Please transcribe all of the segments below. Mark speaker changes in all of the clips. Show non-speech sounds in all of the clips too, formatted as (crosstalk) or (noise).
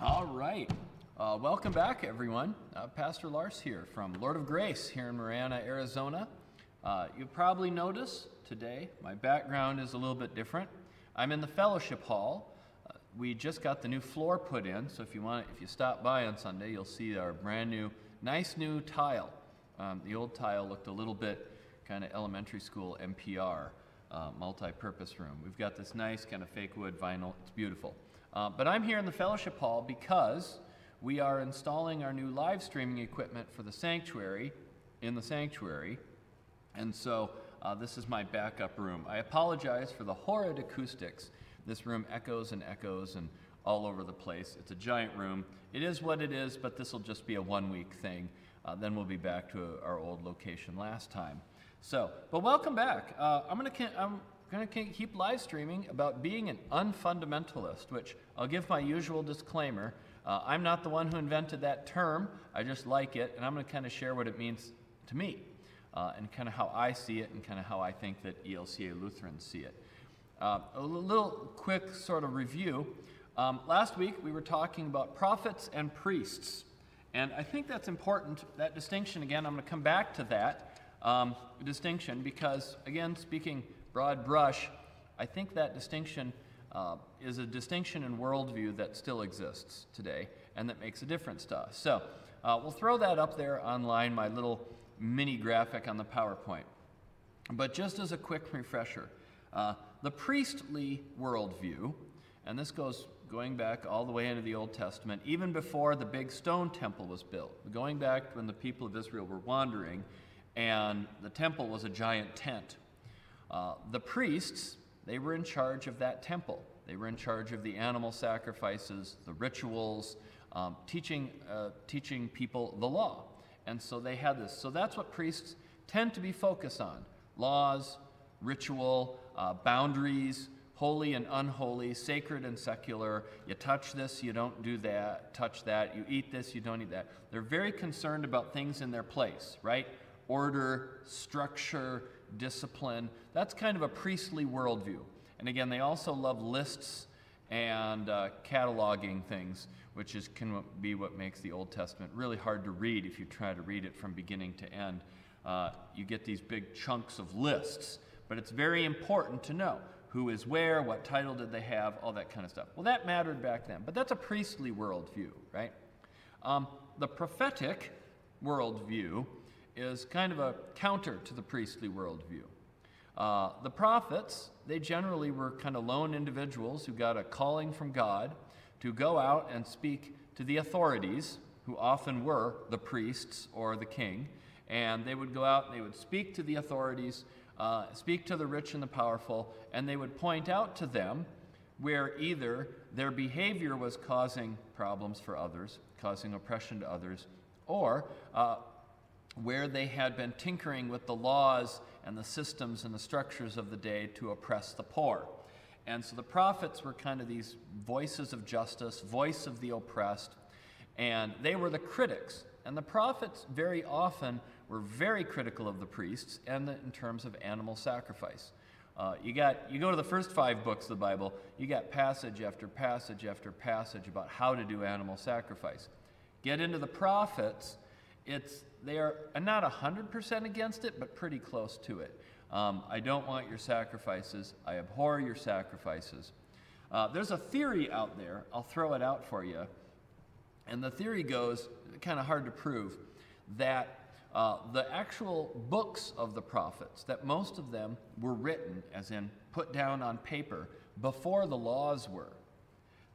Speaker 1: All right. Uh, welcome back, everyone. Uh, Pastor Lars here from Lord of Grace here in Marana, Arizona. Uh, you probably noticed today my background is a little bit different. I'm in the fellowship hall. Uh, we just got the new floor put in, so if you want, if you stop by on Sunday, you'll see our brand new, nice new tile. Um, the old tile looked a little bit kind of elementary school MPR uh, multi-purpose room. We've got this nice kind of fake wood vinyl. It's beautiful. Uh, but I'm here in the fellowship hall because we are installing our new live streaming equipment for the sanctuary in the sanctuary. And so uh, this is my backup room. I apologize for the horrid acoustics. This room echoes and echoes and all over the place. It's a giant room. It is what it is, but this will just be a one week thing. Uh, then we'll be back to our old location last time. So, but welcome back. Uh, I'm going to I'm going to keep live streaming about being an unfundamentalist, which I'll give my usual disclaimer. Uh, I'm not the one who invented that term. I just like it, and I'm going to kind of share what it means to me, uh, and kind of how I see it, and kind of how I think that ELCA Lutherans see it. Uh, a little quick sort of review. Um, last week we were talking about prophets and priests, and I think that's important. That distinction again. I'm going to come back to that um, distinction because, again, speaking broad brush, I think that distinction uh, is a distinction in worldview that still exists today and that makes a difference to us. So uh, we'll throw that up there online, my little mini graphic on the PowerPoint. But just as a quick refresher, uh, the priestly worldview, and this goes going back all the way into the Old Testament, even before the big stone temple was built, going back when the people of Israel were wandering and the temple was a giant tent. Uh, the priests, they were in charge of that temple. They were in charge of the animal sacrifices, the rituals, um, teaching, uh, teaching people the law. And so they had this. So that's what priests tend to be focused on laws, ritual, uh, boundaries, holy and unholy, sacred and secular. You touch this, you don't do that, touch that. You eat this, you don't eat that. They're very concerned about things in their place, right? order, structure, discipline. That's kind of a priestly worldview. And again, they also love lists and uh, cataloging things, which is, can be what makes the Old Testament really hard to read if you try to read it from beginning to end. Uh, you get these big chunks of lists, but it's very important to know who is where, what title did they have, all that kind of stuff. Well, that mattered back then, but that's a priestly worldview, right? Um, the prophetic worldview is kind of a counter to the priestly worldview. Uh, the prophets, they generally were kind of lone individuals who got a calling from God to go out and speak to the authorities, who often were the priests or the king. And they would go out and they would speak to the authorities, uh, speak to the rich and the powerful, and they would point out to them where either their behavior was causing problems for others, causing oppression to others, or uh, where they had been tinkering with the laws and the systems and the structures of the day to oppress the poor. And so the prophets were kind of these voices of justice, voice of the oppressed, and they were the critics. And the prophets very often were very critical of the priests and the, in terms of animal sacrifice. Uh, you got you go to the first five books of the Bible, you got passage after passage after passage about how to do animal sacrifice. Get into the prophets, it's they are not 100% against it, but pretty close to it. Um, I don't want your sacrifices. I abhor your sacrifices. Uh, there's a theory out there. I'll throw it out for you. And the theory goes, kind of hard to prove, that uh, the actual books of the prophets, that most of them were written, as in put down on paper, before the laws were.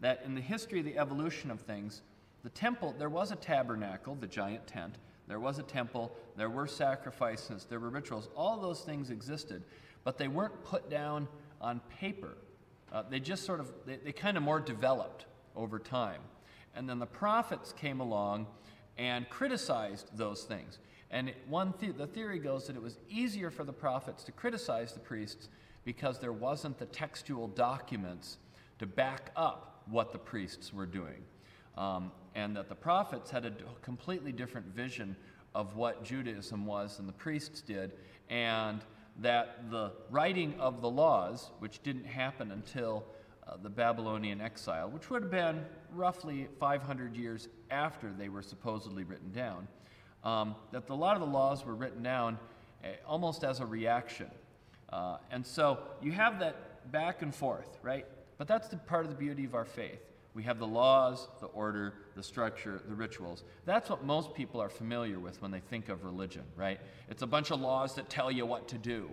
Speaker 1: That in the history of the evolution of things, the temple, there was a tabernacle, the giant tent, there was a temple, there were sacrifices, there were rituals. All those things existed, but they weren't put down on paper. Uh, they just sort of, they, they kind of more developed over time. And then the prophets came along and criticized those things. And one the-, the theory goes that it was easier for the prophets to criticize the priests because there wasn't the textual documents to back up what the priests were doing. Um, and that the prophets had a completely different vision of what Judaism was than the priests did, and that the writing of the laws, which didn't happen until uh, the Babylonian exile, which would have been roughly 500 years after they were supposedly written down, um, that a lot of the laws were written down uh, almost as a reaction. Uh, and so you have that back and forth, right? But that's the part of the beauty of our faith. We have the laws, the order, the structure, the rituals. That's what most people are familiar with when they think of religion, right? It's a bunch of laws that tell you what to do.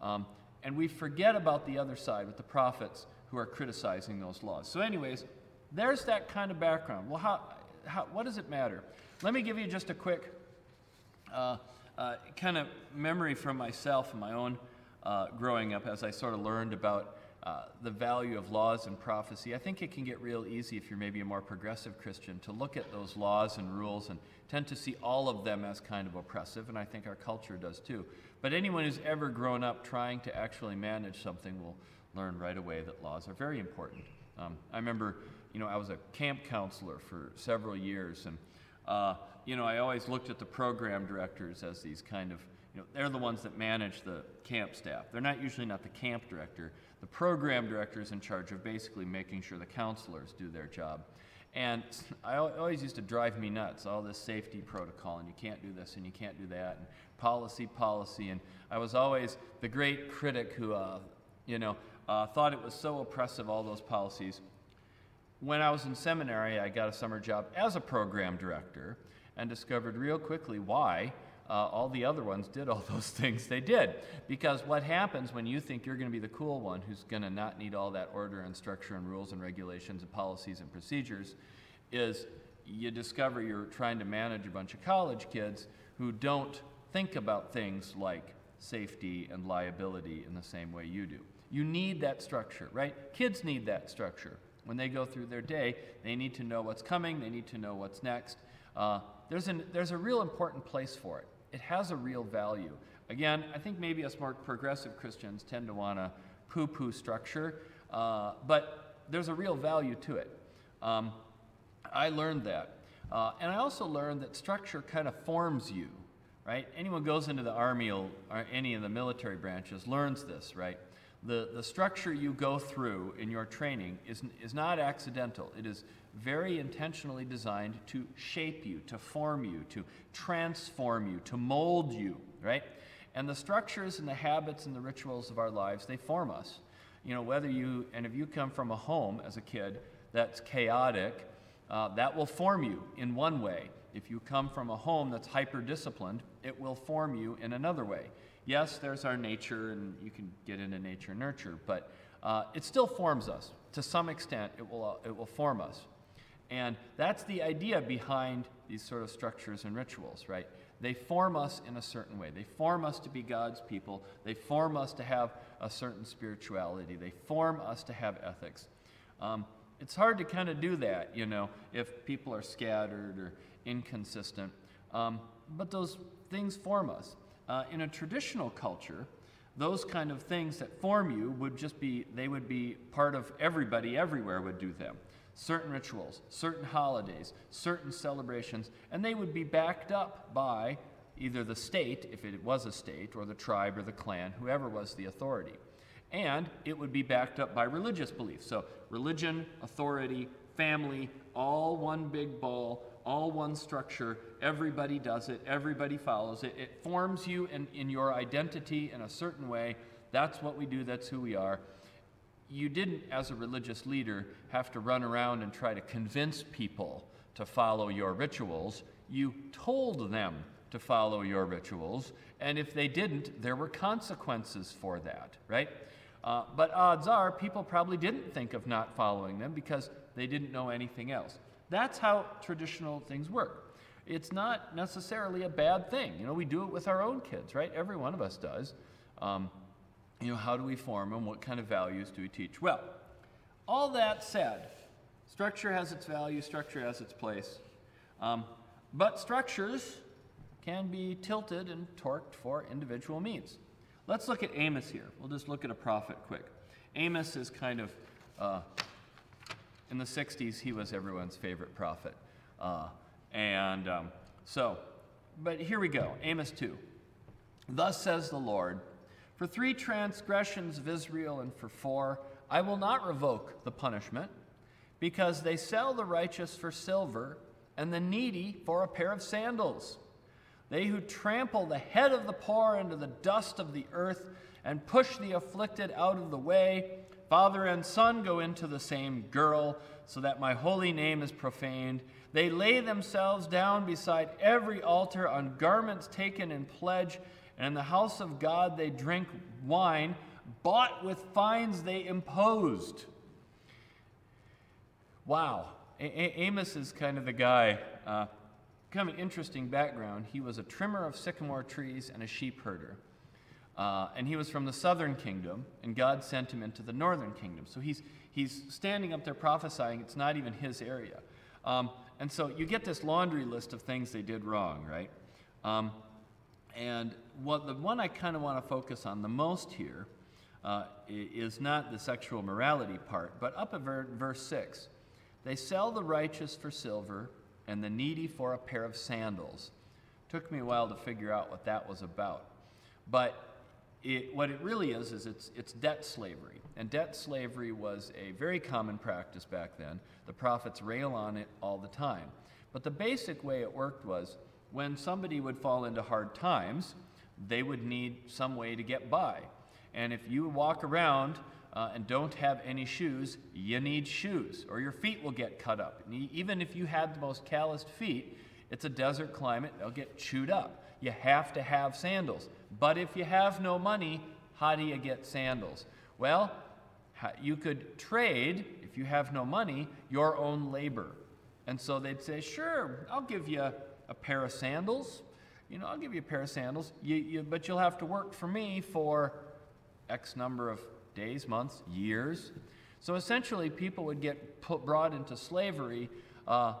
Speaker 1: Um, and we forget about the other side with the prophets who are criticizing those laws. So, anyways, there's that kind of background. Well, how, how, what does it matter? Let me give you just a quick uh, uh, kind of memory from myself and my own uh, growing up as I sort of learned about uh, the value of laws and prophecy. I think it can get real easy if you're maybe a more progressive Christian to look at those laws and rules and tend to see all of them as kind of oppressive, and I think our culture does too. But anyone who's ever grown up trying to actually manage something will learn right away that laws are very important. Um, I remember, you know, I was a camp counselor for several years, and, uh, you know, I always looked at the program directors as these kind of you know, they're the ones that manage the camp staff. They're not usually not the camp director. The program director is in charge of basically making sure the counselors do their job. And I always used to drive me nuts, all this safety protocol, and you can't do this and you can't do that, and policy, policy. And I was always the great critic who, uh, you know, uh, thought it was so oppressive, all those policies. When I was in seminary, I got a summer job as a program director and discovered real quickly why uh, all the other ones did all (laughs) those things they did. Because what happens when you think you're going to be the cool one who's going to not need all that order and structure and rules and regulations and policies and procedures is you discover you're trying to manage a bunch of college kids who don't think about things like safety and liability in the same way you do. You need that structure, right? Kids need that structure. When they go through their day, they need to know what's coming, they need to know what's next. Uh, there's, an, there's a real important place for it it has a real value. Again, I think maybe us more progressive Christians tend to want to poo poo structure, uh, but there's a real value to it. Um, I learned that. Uh, and I also learned that structure kind of forms you, right? Anyone goes into the army or any of the military branches learns this, right? The, the structure you go through in your training is, is not accidental. It is very intentionally designed to shape you, to form you, to transform you, to mold you, right? And the structures and the habits and the rituals of our lives, they form us. You know, whether you, and if you come from a home as a kid that's chaotic, uh, that will form you in one way. If you come from a home that's hyper disciplined, it will form you in another way. Yes, there's our nature, and you can get into nature nurture, but uh, it still forms us. To some extent, it will, uh, it will form us. And that's the idea behind these sort of structures and rituals, right? They form us in a certain way. They form us to be God's people. They form us to have a certain spirituality. They form us to have ethics. Um, it's hard to kind of do that, you know, if people are scattered or inconsistent. Um, but those things form us. Uh, in a traditional culture, those kind of things that form you would just be, they would be part of everybody everywhere would do them certain rituals, certain holidays, certain celebrations, and they would be backed up by either the state, if it was a state, or the tribe or the clan, whoever was the authority. And it would be backed up by religious beliefs. So, religion, authority, family, all one big ball, all one structure. Everybody does it, everybody follows it. It forms you in, in your identity in a certain way. That's what we do, that's who we are you didn't, as a religious leader, have to run around and try to convince people to follow your rituals. You told them to follow your rituals, and if they didn't, there were consequences for that, right? Uh, but odds are people probably didn't think of not following them because they didn't know anything else. That's how traditional things work. It's not necessarily a bad thing. You know, we do it with our own kids, right? Every one of us does. Um, you know, how do we form them? What kind of values do we teach? Well, all that said, structure has its value, structure has its place. Um, but structures can be tilted and torqued for individual means. Let's look at Amos here. We'll just look at a prophet quick. Amos is kind of, uh, in the 60s, he was everyone's favorite prophet. Uh, and um, so, but here we go Amos 2. Thus says the Lord for three transgressions of Israel and for four, I will not revoke the punishment, because they sell the righteous for silver and the needy for a pair of sandals. They who trample the head of the poor into the dust of the earth and push the afflicted out of the way. Father and son go into the same girl, so that my holy name is profaned. They lay themselves down beside every altar on garments taken in pledge, and in the house of God they drink wine bought with fines they imposed. Wow. A- a- Amos is kind of the guy, uh, kind of an interesting background. He was a trimmer of sycamore trees and a sheep herder. Uh, and he was from the southern kingdom, and God sent him into the northern kingdom. So he's, he's standing up there prophesying. It's not even his area. Um, and so you get this laundry list of things they did wrong, right? Um, and what the one I kind of want to focus on the most here uh, is not the sexual morality part, but up at ver- verse 6. They sell the righteous for silver and the needy for a pair of sandals. Took me a while to figure out what that was about. But it, what it really is, is it's, it's debt slavery. And debt slavery was a very common practice back then. The prophets rail on it all the time. But the basic way it worked was when somebody would fall into hard times, they would need some way to get by. And if you walk around uh, and don't have any shoes, you need shoes, or your feet will get cut up. And even if you had the most calloused feet, it's a desert climate, they'll get chewed up. You have to have sandals. But if you have no money, how do you get sandals? Well, you could trade, if you have no money, your own labor. And so they'd say, Sure, I'll give you a pair of sandals. You know, I'll give you a pair of sandals, you, you, but you'll have to work for me for X number of days, months, years. So essentially, people would get put, brought into slavery uh,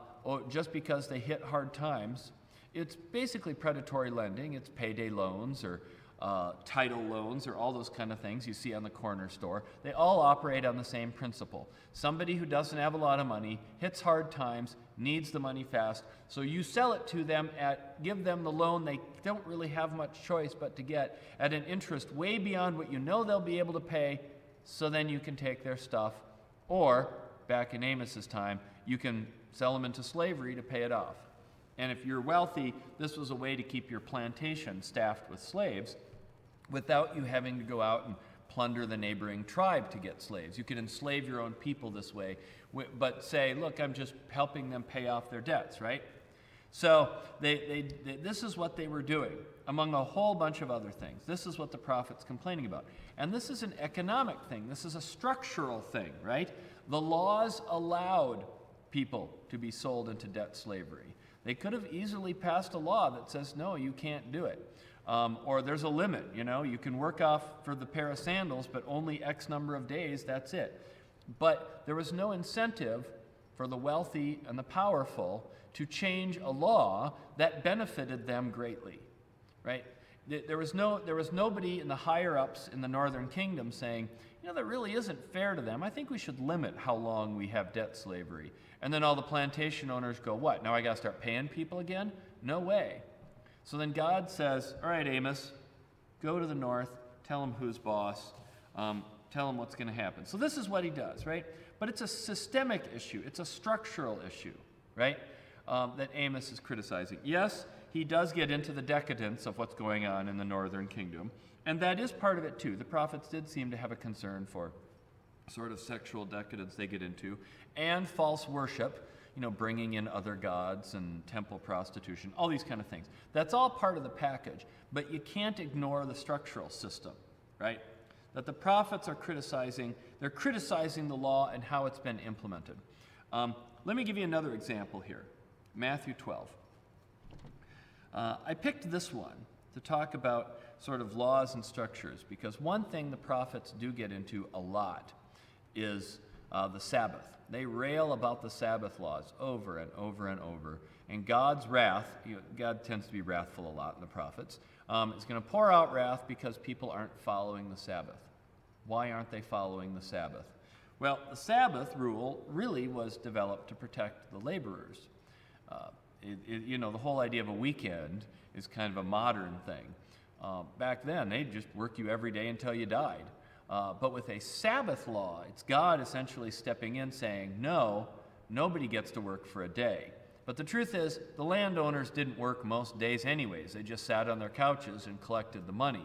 Speaker 1: just because they hit hard times. It's basically predatory lending, it's payday loans or uh, title loans or all those kind of things you see on the corner store. They all operate on the same principle. Somebody who doesn't have a lot of money, hits hard times, needs the money fast, so you sell it to them at, give them the loan they don't really have much choice but to get at an interest way beyond what you know they'll be able to pay, so then you can take their stuff. Or, back in Amos's time, you can sell them into slavery to pay it off. And if you're wealthy, this was a way to keep your plantation staffed with slaves without you having to go out and plunder the neighboring tribe to get slaves. You could enslave your own people this way, but say, look, I'm just helping them pay off their debts, right? So they, they, they, this is what they were doing, among a whole bunch of other things. This is what the prophet's complaining about. And this is an economic thing, this is a structural thing, right? The laws allowed people to be sold into debt slavery. They could have easily passed a law that says, no, you can't do it. Um, or there's a limit, you know, you can work off for the pair of sandals, but only X number of days, that's it. But there was no incentive for the wealthy and the powerful to change a law that benefited them greatly, right? There was, no, there was nobody in the higher ups in the northern kingdom saying, you know, that really isn't fair to them. I think we should limit how long we have debt slavery. And then all the plantation owners go, what? Now I got to start paying people again? No way. So then God says, All right, Amos, go to the north, tell him who's boss, um, tell him what's going to happen. So this is what he does, right? But it's a systemic issue, it's a structural issue, right? Um, that Amos is criticizing. Yes, he does get into the decadence of what's going on in the northern kingdom, and that is part of it too. The prophets did seem to have a concern for sort of sexual decadence they get into and false worship you know, bringing in other gods and temple prostitution, all these kind of things. That's all part of the package, but you can't ignore the structural system, right? That the prophets are criticizing, they're criticizing the law and how it's been implemented. Um, let me give you another example here Matthew 12. Uh, I picked this one to talk about sort of laws and structures because one thing the prophets do get into a lot is uh, the Sabbath. They rail about the Sabbath laws over and over and over. And God's wrath, you know, God tends to be wrathful a lot in the prophets, um, is going to pour out wrath because people aren't following the Sabbath. Why aren't they following the Sabbath? Well, the Sabbath rule really was developed to protect the laborers. Uh, it, it, you know, the whole idea of a weekend is kind of a modern thing. Uh, back then, they'd just work you every day until you died. Uh, but with a Sabbath law, it's God essentially stepping in saying, no, nobody gets to work for a day. But the truth is, the landowners didn't work most days, anyways. They just sat on their couches and collected the money.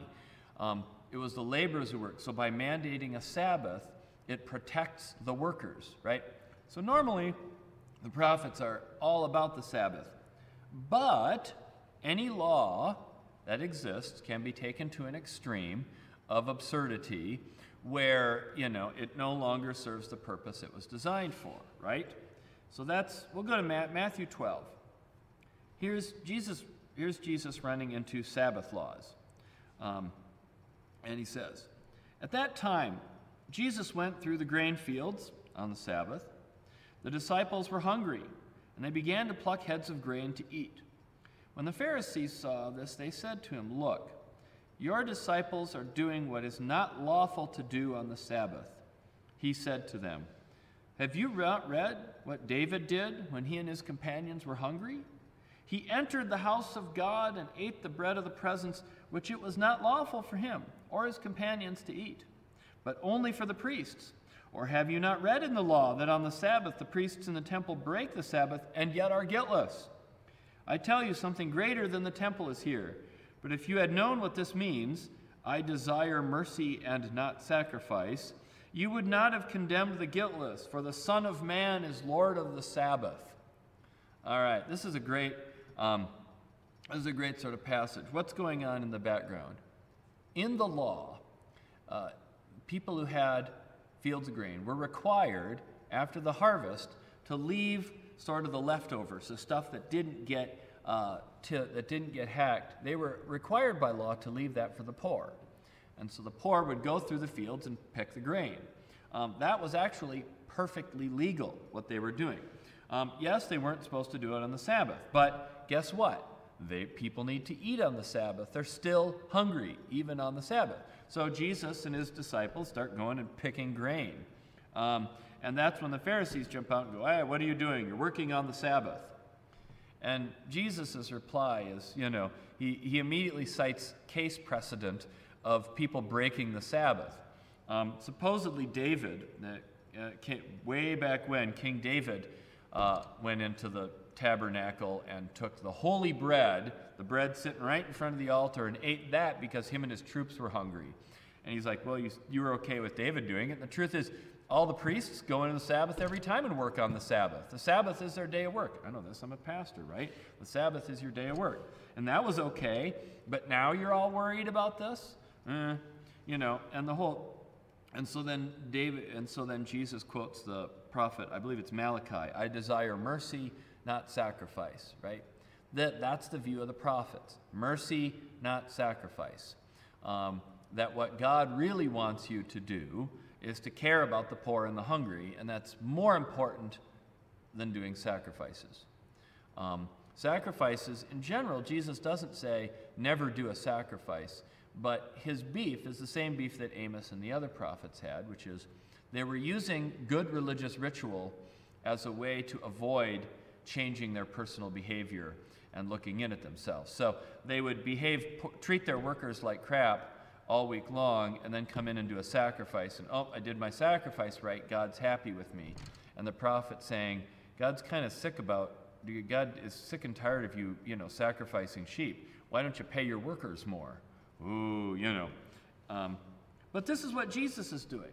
Speaker 1: Um, it was the laborers who worked. So by mandating a Sabbath, it protects the workers, right? So normally, the prophets are all about the Sabbath. But any law that exists can be taken to an extreme of absurdity where, you know, it no longer serves the purpose it was designed for, right? So that's, we'll go to Matthew 12. Here's Jesus, here's Jesus running into Sabbath laws. Um, and he says, At that time, Jesus went through the grain fields on the Sabbath. The disciples were hungry, and they began to pluck heads of grain to eat. When the Pharisees saw this, they said to him, Look, your disciples are doing what is not lawful to do on the Sabbath. He said to them, Have you not read what David did when he and his companions were hungry? He entered the house of God and ate the bread of the presence, which it was not lawful for him or his companions to eat, but only for the priests. Or have you not read in the law that on the Sabbath the priests in the temple break the Sabbath and yet are guiltless? I tell you, something greater than the temple is here. But if you had known what this means, I desire mercy and not sacrifice, you would not have condemned the guiltless, for the Son of Man is Lord of the Sabbath. All right, this is a great, um, this is a great sort of passage. What's going on in the background? In the law, uh, people who had fields of grain were required after the harvest to leave sort of the leftovers, the stuff that didn't get uh, that didn't get hacked. They were required by law to leave that for the poor, and so the poor would go through the fields and pick the grain. Um, that was actually perfectly legal what they were doing. Um, yes, they weren't supposed to do it on the Sabbath, but guess what? They, people need to eat on the Sabbath. They're still hungry, even on the Sabbath. So Jesus and his disciples start going and picking grain. Um, and that's when the Pharisees jump out and go, Hey, what are you doing? You're working on the Sabbath. And Jesus' reply is, you know, he, he immediately cites case precedent of people breaking the Sabbath. Um, supposedly, David, uh, came, way back when, King David uh, went into the tabernacle and took the holy bread, the bread sitting right in front of the altar, and ate that because him and his troops were hungry. And he's like, Well, you, you were okay with David doing it. And the truth is, all the priests go into the Sabbath every time and work on the Sabbath. The Sabbath is their day of work. I know this, I'm a pastor, right? The Sabbath is your day of work. And that was okay, but now you're all worried about this? Eh, you know, and the whole and so then David and so then Jesus quotes the prophet, I believe it's Malachi, I desire mercy, not sacrifice, right? That, that's the view of the prophets mercy, not sacrifice. Um, that what God really wants you to do is to care about the poor and the hungry, and that's more important than doing sacrifices. Um, sacrifices, in general, Jesus doesn't say never do a sacrifice, but his beef is the same beef that Amos and the other prophets had, which is they were using good religious ritual as a way to avoid changing their personal behavior and looking in at themselves. So they would behave, treat their workers like crap all week long, and then come in and do a sacrifice. And oh, I did my sacrifice right. God's happy with me. And the prophet saying, God's kind of sick about, God is sick and tired of you, you know, sacrificing sheep. Why don't you pay your workers more? Ooh, you know. Um, but this is what Jesus is doing.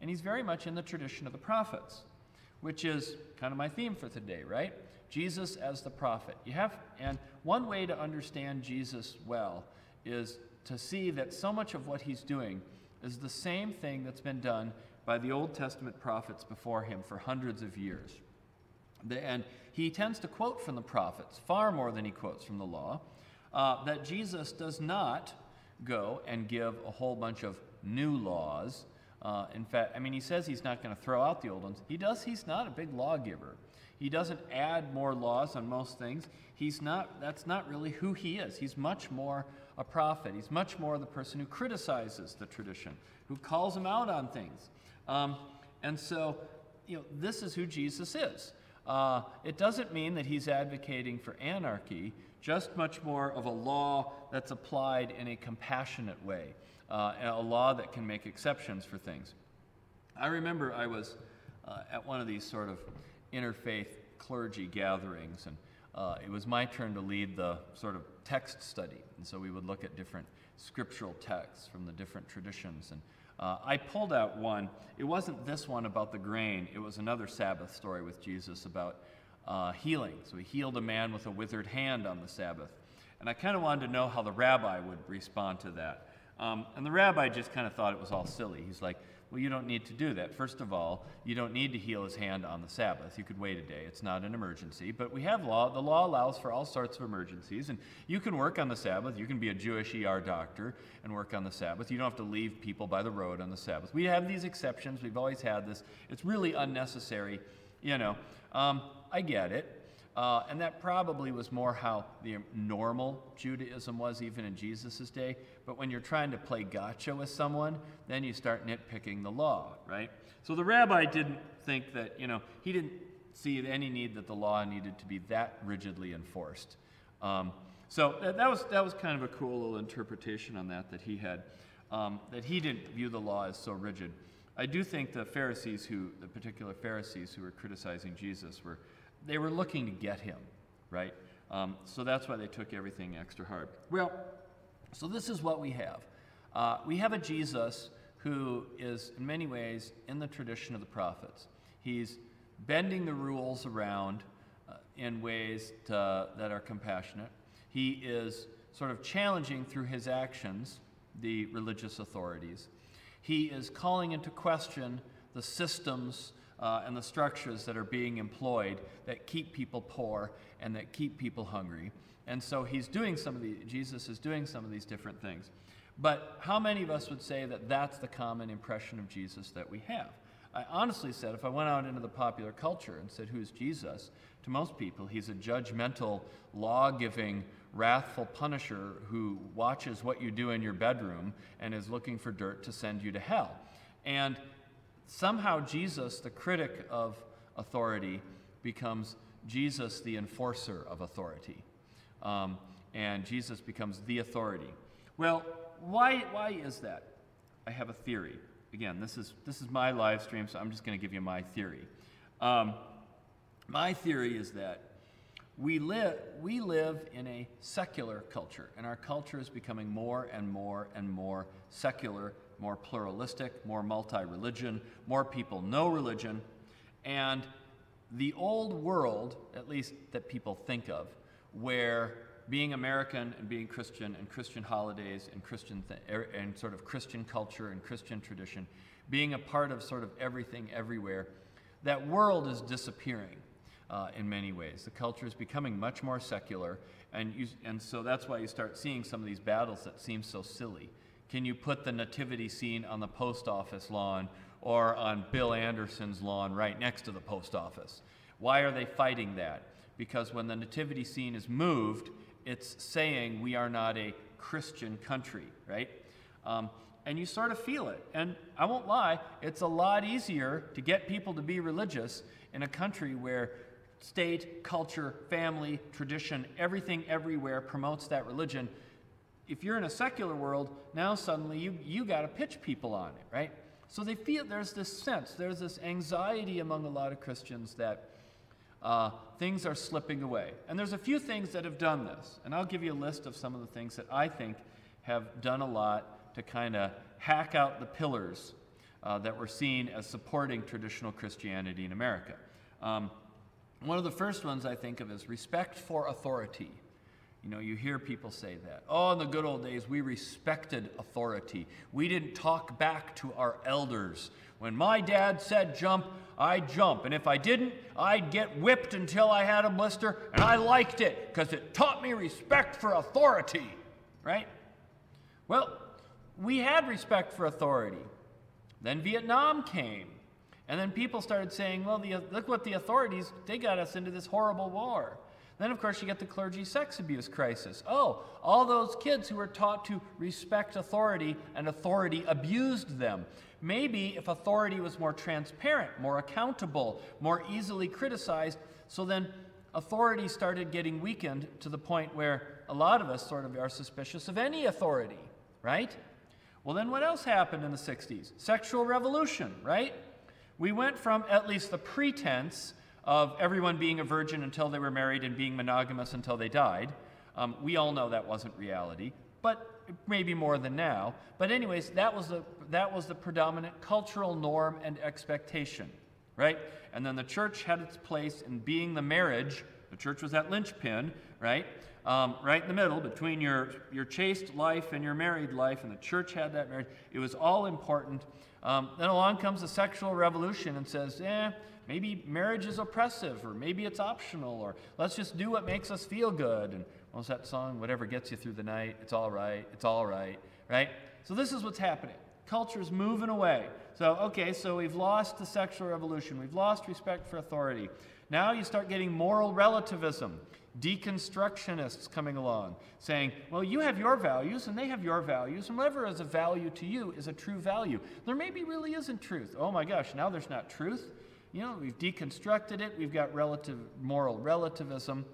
Speaker 1: And he's very much in the tradition of the prophets, which is kind of my theme for today, right? Jesus as the prophet. You have, and one way to understand Jesus well is to see that so much of what he's doing is the same thing that's been done by the Old Testament prophets before him for hundreds of years. And he tends to quote from the prophets far more than he quotes from the law. Uh, that Jesus does not go and give a whole bunch of new laws uh, in fact, I mean, he says he's not going to throw out the old ones. He does. He's not a big lawgiver. He doesn't add more laws on most things. He's not. That's not really who he is. He's much more a prophet. He's much more the person who criticizes the tradition, who calls him out on things. Um, and so, you know, this is who Jesus is. Uh, it doesn't mean that he's advocating for anarchy, just much more of a law that's applied in a compassionate way uh, a law that can make exceptions for things. I remember I was uh, at one of these sort of interfaith clergy gatherings, and uh, it was my turn to lead the sort of text study. And so we would look at different scriptural texts from the different traditions. And uh, I pulled out one. It wasn't this one about the grain, it was another Sabbath story with Jesus about uh, healing. So he healed a man with a withered hand on the Sabbath. And I kind of wanted to know how the rabbi would respond to that. Um, and the rabbi just kind of thought it was all silly. He's like, well, you don't need to do that. First of all, you don't need to heal his hand on the Sabbath. You could wait a day. It's not an emergency. But we have law. The law allows for all sorts of emergencies. And you can work on the Sabbath. You can be a Jewish ER doctor and work on the Sabbath. You don't have to leave people by the road on the Sabbath. We have these exceptions. We've always had this. It's really unnecessary. You know, um, I get it. Uh, and that probably was more how the normal Judaism was even in Jesus' day. But when you're trying to play gotcha with someone, then you start nitpicking the law, right? So the rabbi didn't think that, you know, he didn't see any need that the law needed to be that rigidly enforced. Um, so that, that, was, that was kind of a cool little interpretation on that that he had, um, that he didn't view the law as so rigid. I do think the Pharisees who, the particular Pharisees who were criticizing Jesus were they were looking to get him, right? Um, so that's why they took everything extra hard. Well, so this is what we have. Uh, we have a Jesus who is, in many ways, in the tradition of the prophets. He's bending the rules around uh, in ways to, that are compassionate. He is sort of challenging through his actions the religious authorities. He is calling into question the systems uh, and the structures that are being employed that keep people poor and that keep people hungry. And so he's doing some of the, Jesus is doing some of these different things. But how many of us would say that that's the common impression of Jesus that we have? I honestly said, if I went out into the popular culture and said, Who's Jesus? to most people, he's a judgmental, law giving, wrathful punisher who watches what you do in your bedroom and is looking for dirt to send you to hell. And somehow Jesus, the critic of authority, becomes Jesus, the enforcer of authority. Um, and Jesus becomes the authority. Well, why, why is that? I have a theory. Again, this is, this is my live stream, so I'm just going to give you my theory. Um, my theory is that we live, we live in a secular culture, and our culture is becoming more and more and more secular more pluralistic, more multi religion, more people no religion. And the old world, at least that people think of, where being American and being Christian and Christian holidays and Christian th- er, and sort of Christian culture and Christian tradition, being a part of sort of everything everywhere, that world is disappearing uh, in many ways. The culture is becoming much more secular, and you, and so that's why you start seeing some of these battles that seem so silly. Can you put the nativity scene on the post office lawn or on Bill Anderson's lawn right next to the post office? Why are they fighting that? Because when the nativity scene is moved, it's saying we are not a Christian country, right? Um, and you sort of feel it. And I won't lie, it's a lot easier to get people to be religious in a country where state, culture, family, tradition, everything everywhere promotes that religion if you're in a secular world, now suddenly you, you got to pitch people on it, right? So they feel there's this sense, there's this anxiety among a lot of Christians that uh, things are slipping away. And there's a few things that have done this. And I'll give you a list of some of the things that I think have done a lot to kind of hack out the pillars uh, that were seen as supporting traditional Christianity in America. Um, one of the first ones I think of is respect for authority. You know, you hear people say that. Oh, in the good old days, we respected authority. We didn't talk back to our elders. When my dad said jump, I'd jump. And if I didn't, I'd get whipped until I had a blister, and I liked it because it taught me respect for authority, right? Well, we had respect for authority. Then Vietnam came. And then people started saying, well, the, look what the authorities, they got us into this horrible war. Then, of course, you get the clergy sex abuse crisis. Oh, all those kids who were taught to respect authority and authority abused them. Maybe if authority was more transparent, more accountable, more easily criticized, so then authority started getting weakened to the point where a lot of us sort of are suspicious of any authority, right? Well, then what else happened in the 60s? Sexual revolution, right? We went from at least the pretense of everyone being a virgin until they were married and being monogamous until they died. Um, we all know that wasn't reality, but maybe more than now. But anyways, that was the that was the predominant cultural norm and expectation, right? And then the church had its place in being the marriage. The church was that linchpin, right? Um, right in the middle between your your chaste life and your married life, and the church had that marriage. It was all important. Um, then along comes the sexual revolution and says, eh maybe marriage is oppressive, or maybe it's optional, or let's just do what makes us feel good. And what's that song? Whatever gets you through the night, it's all right, it's all right, right? So this is what's happening. Culture's moving away. So, okay, so we've lost the sexual revolution, we've lost respect for authority. Now you start getting moral relativism, deconstructionists coming along, saying, well, you have your values and they have your values, and whatever is a value to you is a true value. There maybe really isn't truth. Oh my gosh, now there's not truth. You know, we've deconstructed it, we've got relative moral relativism.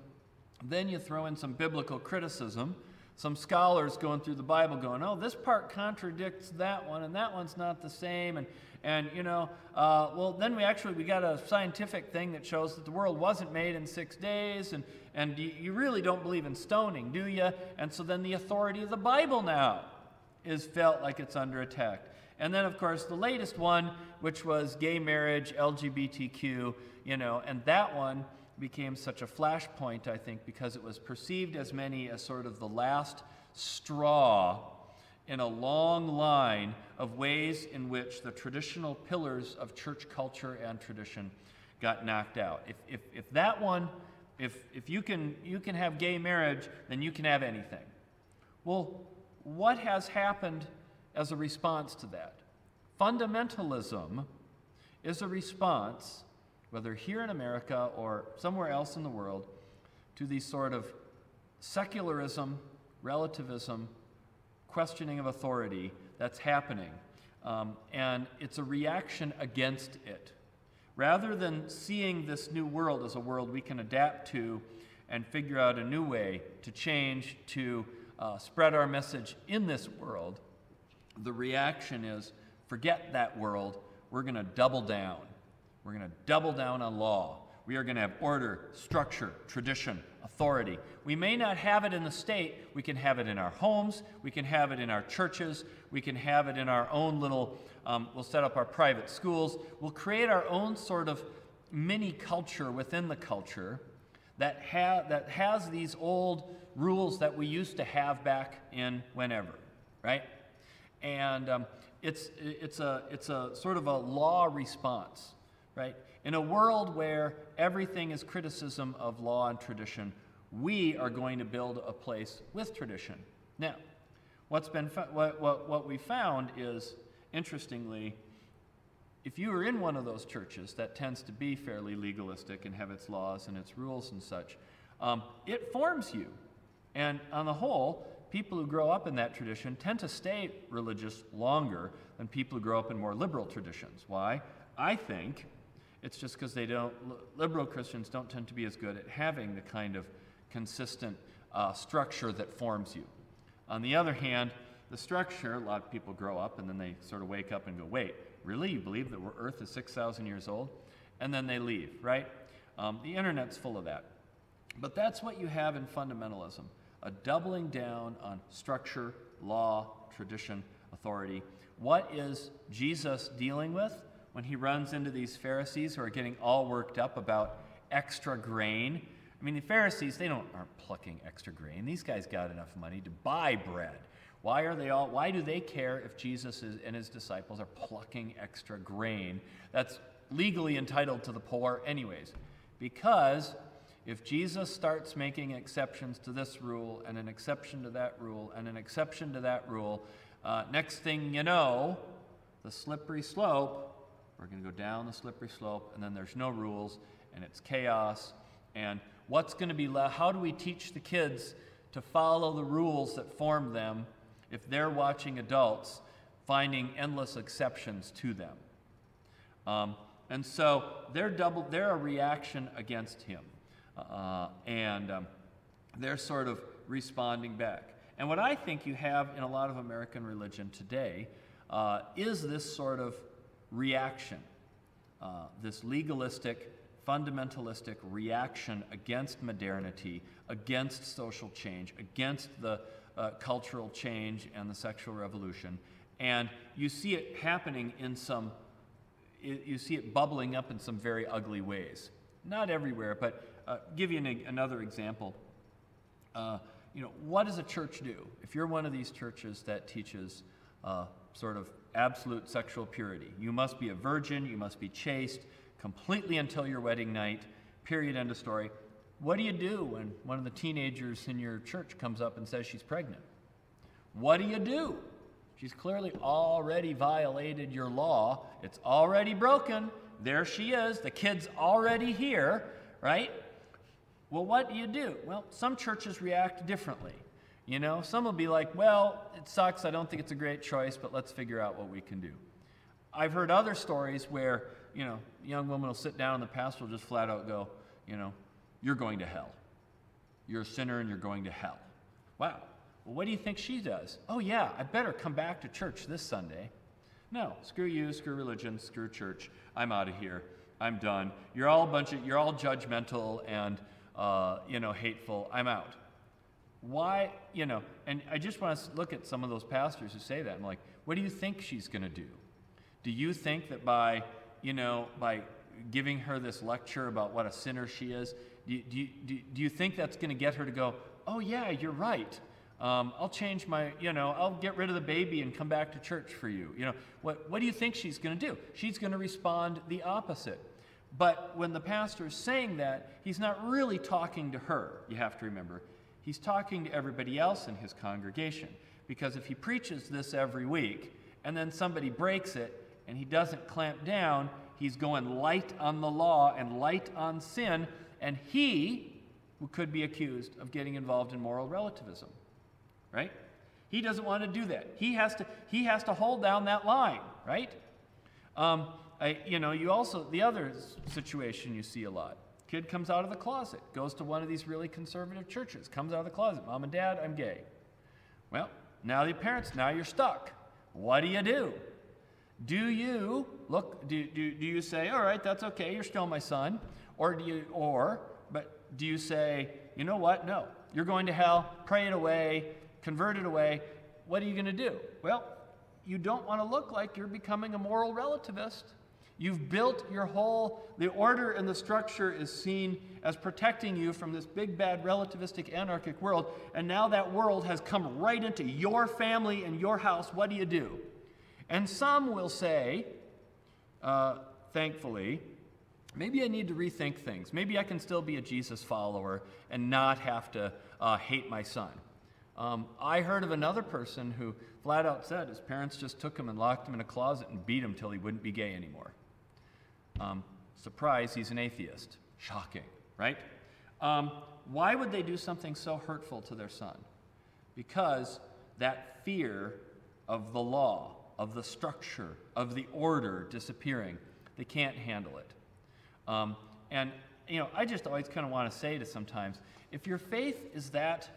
Speaker 1: Then you throw in some biblical criticism. Some scholars going through the Bible going, oh, this part contradicts that one, and that one's not the same. And, and you know, uh, well, then we actually, we got a scientific thing that shows that the world wasn't made in six days, and, and you, you really don't believe in stoning, do you? And so then the authority of the Bible now is felt like it's under attack. And then, of course, the latest one, which was gay marriage, LGBTQ, you know, and that one became such a flashpoint, I think, because it was perceived as many as sort of the last straw in a long line of ways in which the traditional pillars of church culture and tradition got knocked out. If, if, if that one, if, if you, can, you can have gay marriage, then you can have anything. Well, what has happened as a response to that. Fundamentalism is a response, whether here in America or somewhere else in the world, to these sort of secularism, relativism, questioning of authority that's happening. Um, and it's a reaction against it. Rather than seeing this new world as a world we can adapt to and figure out a new way to change, to uh, spread our message in this world, the reaction is forget that world. We're going to double down. We're going to double down on law. We are going to have order, structure, tradition, authority. We may not have it in the state. We can have it in our homes. We can have it in our churches. We can have it in our own little, um, we'll set up our private schools. We'll create our own sort of mini culture within the culture that, ha- that has these old rules that we used to have back in whenever, right? And um, it's, it's, a, it's a sort of a law response, right? In a world where everything is criticism of law and tradition, we are going to build a place with tradition. Now, what's been what, what, what we found is, interestingly, if you are in one of those churches that tends to be fairly legalistic and have its laws and its rules and such, um, it forms you. And on the whole, people who grow up in that tradition tend to stay religious longer than people who grow up in more liberal traditions. Why? I think it's just because they don't, liberal Christians don't tend to be as good at having the kind of consistent uh, structure that forms you. On the other hand, the structure, a lot of people grow up and then they sort of wake up and go, wait, really? You believe that Earth is 6,000 years old? And then they leave, right? Um, the internet's full of that. But that's what you have in fundamentalism a doubling down on structure, law, tradition, authority. What is Jesus dealing with when he runs into these Pharisees who are getting all worked up about extra grain? I mean, the Pharisees, they don't aren't plucking extra grain. These guys got enough money to buy bread. Why are they all why do they care if Jesus is, and his disciples are plucking extra grain that's legally entitled to the poor anyways? Because if Jesus starts making exceptions to this rule and an exception to that rule and an exception to that rule, uh, next thing you know, the slippery slope, we're going to go down the slippery slope, and then there's no rules, and it's chaos. And what's going to be left? How do we teach the kids to follow the rules that form them if they're watching adults finding endless exceptions to them? Um, and so they're double, they're a reaction against him. Uh, and um, they're sort of responding back. And what I think you have in a lot of American religion today uh, is this sort of reaction, uh, this legalistic, fundamentalistic reaction against modernity, against social change, against the uh, cultural change and the sexual revolution. And you see it happening in some, you see it bubbling up in some very ugly ways. Not everywhere, but uh, give you an, another example. Uh, you know, what does a church do? If you're one of these churches that teaches uh, sort of absolute sexual purity, you must be a virgin, you must be chaste, completely until your wedding night, period, end of story. What do you do when one of the teenagers in your church comes up and says she's pregnant? What do you do? She's clearly already violated your law. It's already broken. There she is. The kid's already here, right? Well, what do you do? Well, some churches react differently. You know, some will be like, well, it sucks. I don't think it's a great choice, but let's figure out what we can do. I've heard other stories where, you know, young woman will sit down and the pastor will just flat out go, you know, you're going to hell. You're a sinner and you're going to hell. Wow. Well, what do you think she does? Oh, yeah, I better come back to church this Sunday. No, screw you, screw religion, screw church. I'm out of here. I'm done. You're all a bunch of, you're all judgmental and, uh, you know, hateful. I'm out. Why, you know, and I just want to look at some of those pastors who say that. I'm like, what do you think she's going to do? Do you think that by, you know, by giving her this lecture about what a sinner she is, do, do, do, do you think that's going to get her to go, oh, yeah, you're right. Um, I'll change my, you know, I'll get rid of the baby and come back to church for you. You know, what, what do you think she's going to do? She's going to respond the opposite. But when the pastor is saying that, he's not really talking to her, you have to remember. He's talking to everybody else in his congregation. Because if he preaches this every week and then somebody breaks it and he doesn't clamp down, he's going light on the law and light on sin, and he could be accused of getting involved in moral relativism. Right? He doesn't want to do that. He has to, he has to hold down that line, right? Um, I, you know, you also, the other situation you see a lot kid comes out of the closet, goes to one of these really conservative churches, comes out of the closet, mom and dad, I'm gay. Well, now the parents, now you're stuck. What do you do? Do you look, do, do, do you say, all right, that's okay, you're still my son? Or do you, or, but do you say, you know what? No, you're going to hell, pray it away, convert it away. What are you going to do? Well, you don't want to look like you're becoming a moral relativist. You've built your whole, the order and the structure is seen as protecting you from this big, bad, relativistic, anarchic world. And now that world has come right into your family and your house. What do you do? And some will say, uh, thankfully, maybe I need to rethink things. Maybe I can still be a Jesus follower and not have to uh, hate my son. Um, I heard of another person who flat out said his parents just took him and locked him in a closet and beat him till he wouldn't be gay anymore. Um, surprise, he's an atheist. Shocking, right? Um, why would they do something so hurtful to their son? Because that fear of the law, of the structure, of the order disappearing, they can't handle it. Um, and, you know, I just always kind of want to say to sometimes if your faith is that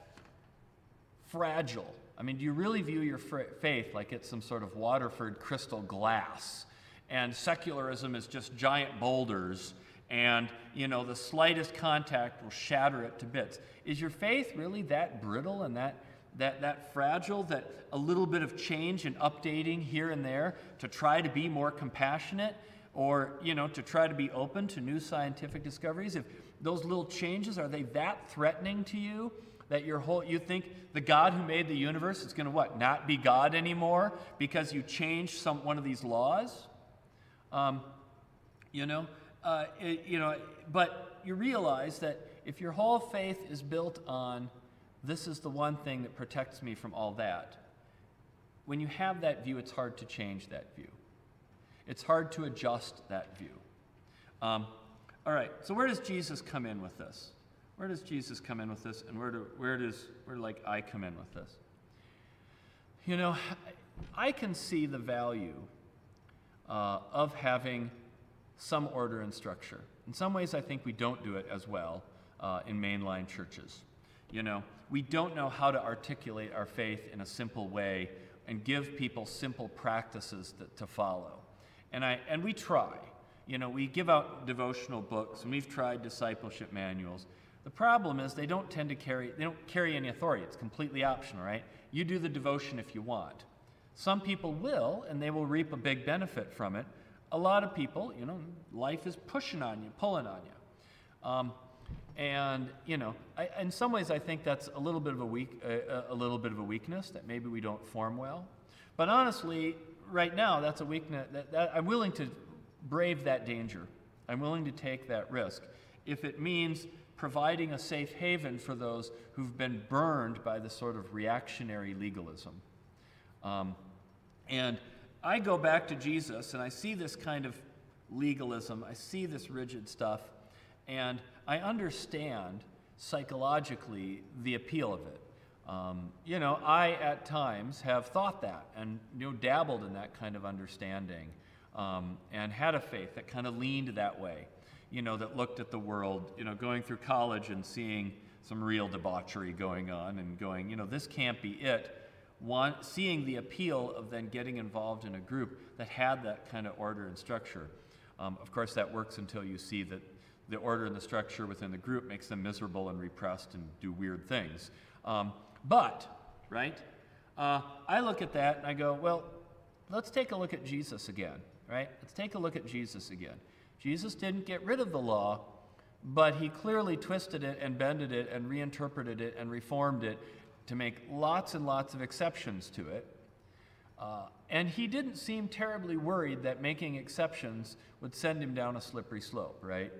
Speaker 1: fragile, I mean, do you really view your faith like it's some sort of Waterford crystal glass and secularism is just giant boulders and you know the slightest contact will shatter it to bits. Is your faith really that brittle and that that that fragile that a little bit of change and updating here and there to try to be more compassionate or you know to try to be open to new scientific discoveries? If those little changes are they that threatening to you that your whole you think the god who made the universe is going to what not be god anymore because you changed some one of these laws um, you know, uh, it, you know, but you realize that if your whole faith is built on this is the one thing that protects me from all that, when you have that view, it's hard to change that view. It's hard to adjust that view. Um, all right, so where does Jesus come in with this? Where does Jesus come in with this, and where do where does where like I come in with this? You know, I can see the value uh, of having some order and structure. In some ways, I think we don't do it as well uh, in mainline churches. You know, we don't know how to articulate our faith in a simple way and give people simple practices that, to follow. And, I, and we try. You know, we give out devotional books and we've tried discipleship manuals. The problem is they don't tend to carry they don't carry any authority. It's completely optional, right? You do the devotion if you want. Some people will and they will reap a big benefit from it. A lot of people, you know, life is pushing on you, pulling on you. Um, and you know, I, in some ways, I think that's a little bit of a weak, a, a little bit of a weakness that maybe we don't form well. But honestly, right now, that's a weakness that, that I'm willing to brave that danger. I'm willing to take that risk if it means providing a safe haven for those who've been burned by the sort of reactionary legalism. Um, and I go back to Jesus and I see this kind of legalism, I see this rigid stuff, and I understand psychologically the appeal of it. Um, you know, I at times have thought that and you know dabbled in that kind of understanding um, and had a faith that kind of leaned that way. You know, that looked at the world. You know, going through college and seeing some real debauchery going on and going, you know, this can't be it. One, seeing the appeal of then getting involved in a group that had that kind of order and structure. Um, of course, that works until you see that the order and the structure within the group makes them miserable and repressed and do weird things. Um, but, right, uh, I look at that and I go, well, let's take a look at Jesus again, right? Let's take a look at Jesus again. Jesus didn't get rid of the law, but he clearly twisted it and bended it and reinterpreted it and reformed it to make lots and lots of exceptions to it. Uh, and he didn't seem terribly worried that making exceptions would send him down a slippery slope, right?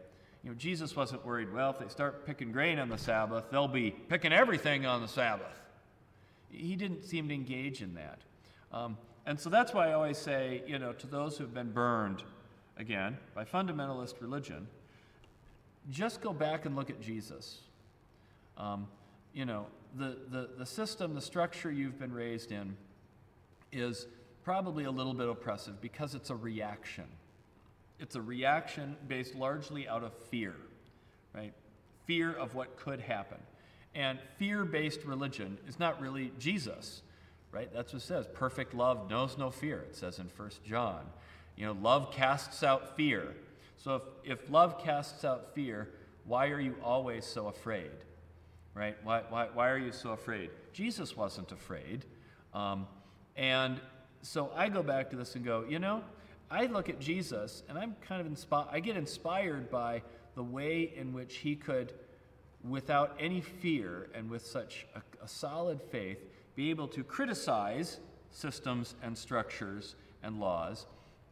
Speaker 1: You know, Jesus wasn't worried, well, if they start picking grain on the Sabbath, they'll be picking everything on the Sabbath. He didn't seem to engage in that. Um, and so that's why I always say, you know, to those who've been burned, again, by fundamentalist religion, just go back and look at Jesus. Um, you know, the, the, the system, the structure you've been raised in is probably a little bit oppressive because it's a reaction. It's a reaction based largely out of fear, right? Fear of what could happen. And fear based religion is not really Jesus, right? That's what it says. Perfect love knows no fear, it says in 1 John. You know, love casts out fear. So if, if love casts out fear, why are you always so afraid? Right? Why, why, why are you so afraid? Jesus wasn't afraid. Um, and so I go back to this and go, you know, I look at Jesus and I'm kind of inspired, I get inspired by the way in which he could, without any fear and with such a, a solid faith, be able to criticize systems and structures and laws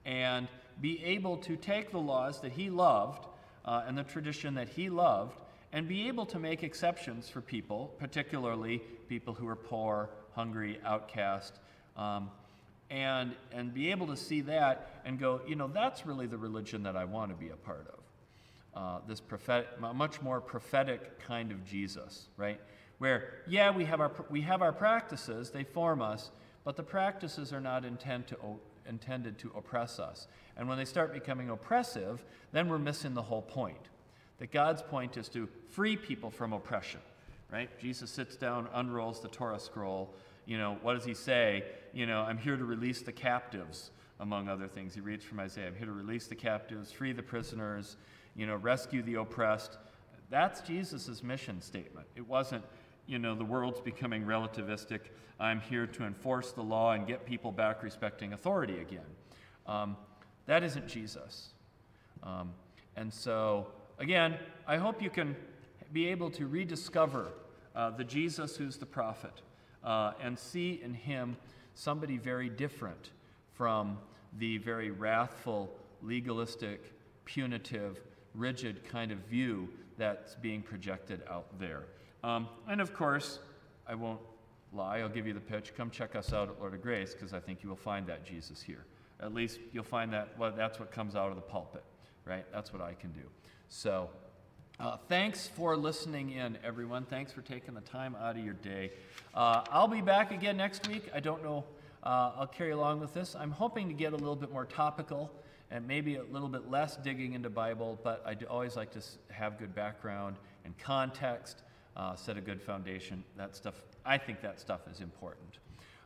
Speaker 1: and be able to take the laws that he loved uh, and the tradition that he loved and be able to make exceptions for people, particularly people who are poor, hungry, outcast, um, and, and be able to see that and go, you know, that's really the religion that I want to be a part of. Uh, this prophetic, much more prophetic kind of Jesus, right? Where, yeah, we have, our, we have our practices, they form us, but the practices are not intent to, intended to oppress us. And when they start becoming oppressive, then we're missing the whole point. That God's point is to free people from oppression, right? Jesus sits down, unrolls the Torah scroll, you know, what does he say? You know, I'm here to release the captives, among other things. He reads from Isaiah I'm here to release the captives, free the prisoners, you know, rescue the oppressed. That's Jesus' mission statement. It wasn't, you know, the world's becoming relativistic. I'm here to enforce the law and get people back respecting authority again. Um, that isn't Jesus. Um, and so, again, I hope you can be able to rediscover uh, the Jesus who's the prophet uh, and see in him somebody very different from the very wrathful, legalistic, punitive, rigid kind of view that's being projected out there. Um, and of course, I won't lie, I'll give you the pitch. Come check us out at Lord of Grace because I think you will find that Jesus here. At least you'll find that well, that's what comes out of the pulpit, right? That's what I can do. So, uh, thanks for listening in, everyone. Thanks for taking the time out of your day. Uh, I'll be back again next week. I don't know, uh, I'll carry along with this. I'm hoping to get a little bit more topical and maybe a little bit less digging into Bible, but I always like to have good background and context uh, set a good foundation. That stuff, I think that stuff is important.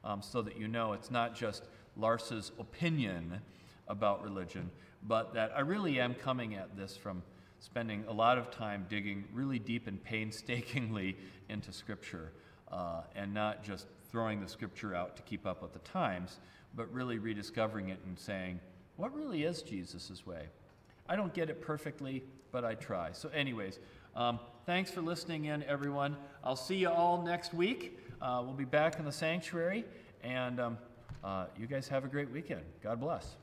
Speaker 1: Um, so that you know it's not just Lars's opinion about religion, but that I really am coming at this from spending a lot of time digging really deep and painstakingly (laughs) into Scripture, uh, and not just throwing the Scripture out to keep up with the times, but really rediscovering it and saying, what really is Jesus' way? I don't get it perfectly, but I try. So, anyways, um, thanks for listening in, everyone. I'll see you all next week. Uh, we'll be back in the sanctuary, and um, uh, you guys have a great weekend. God bless.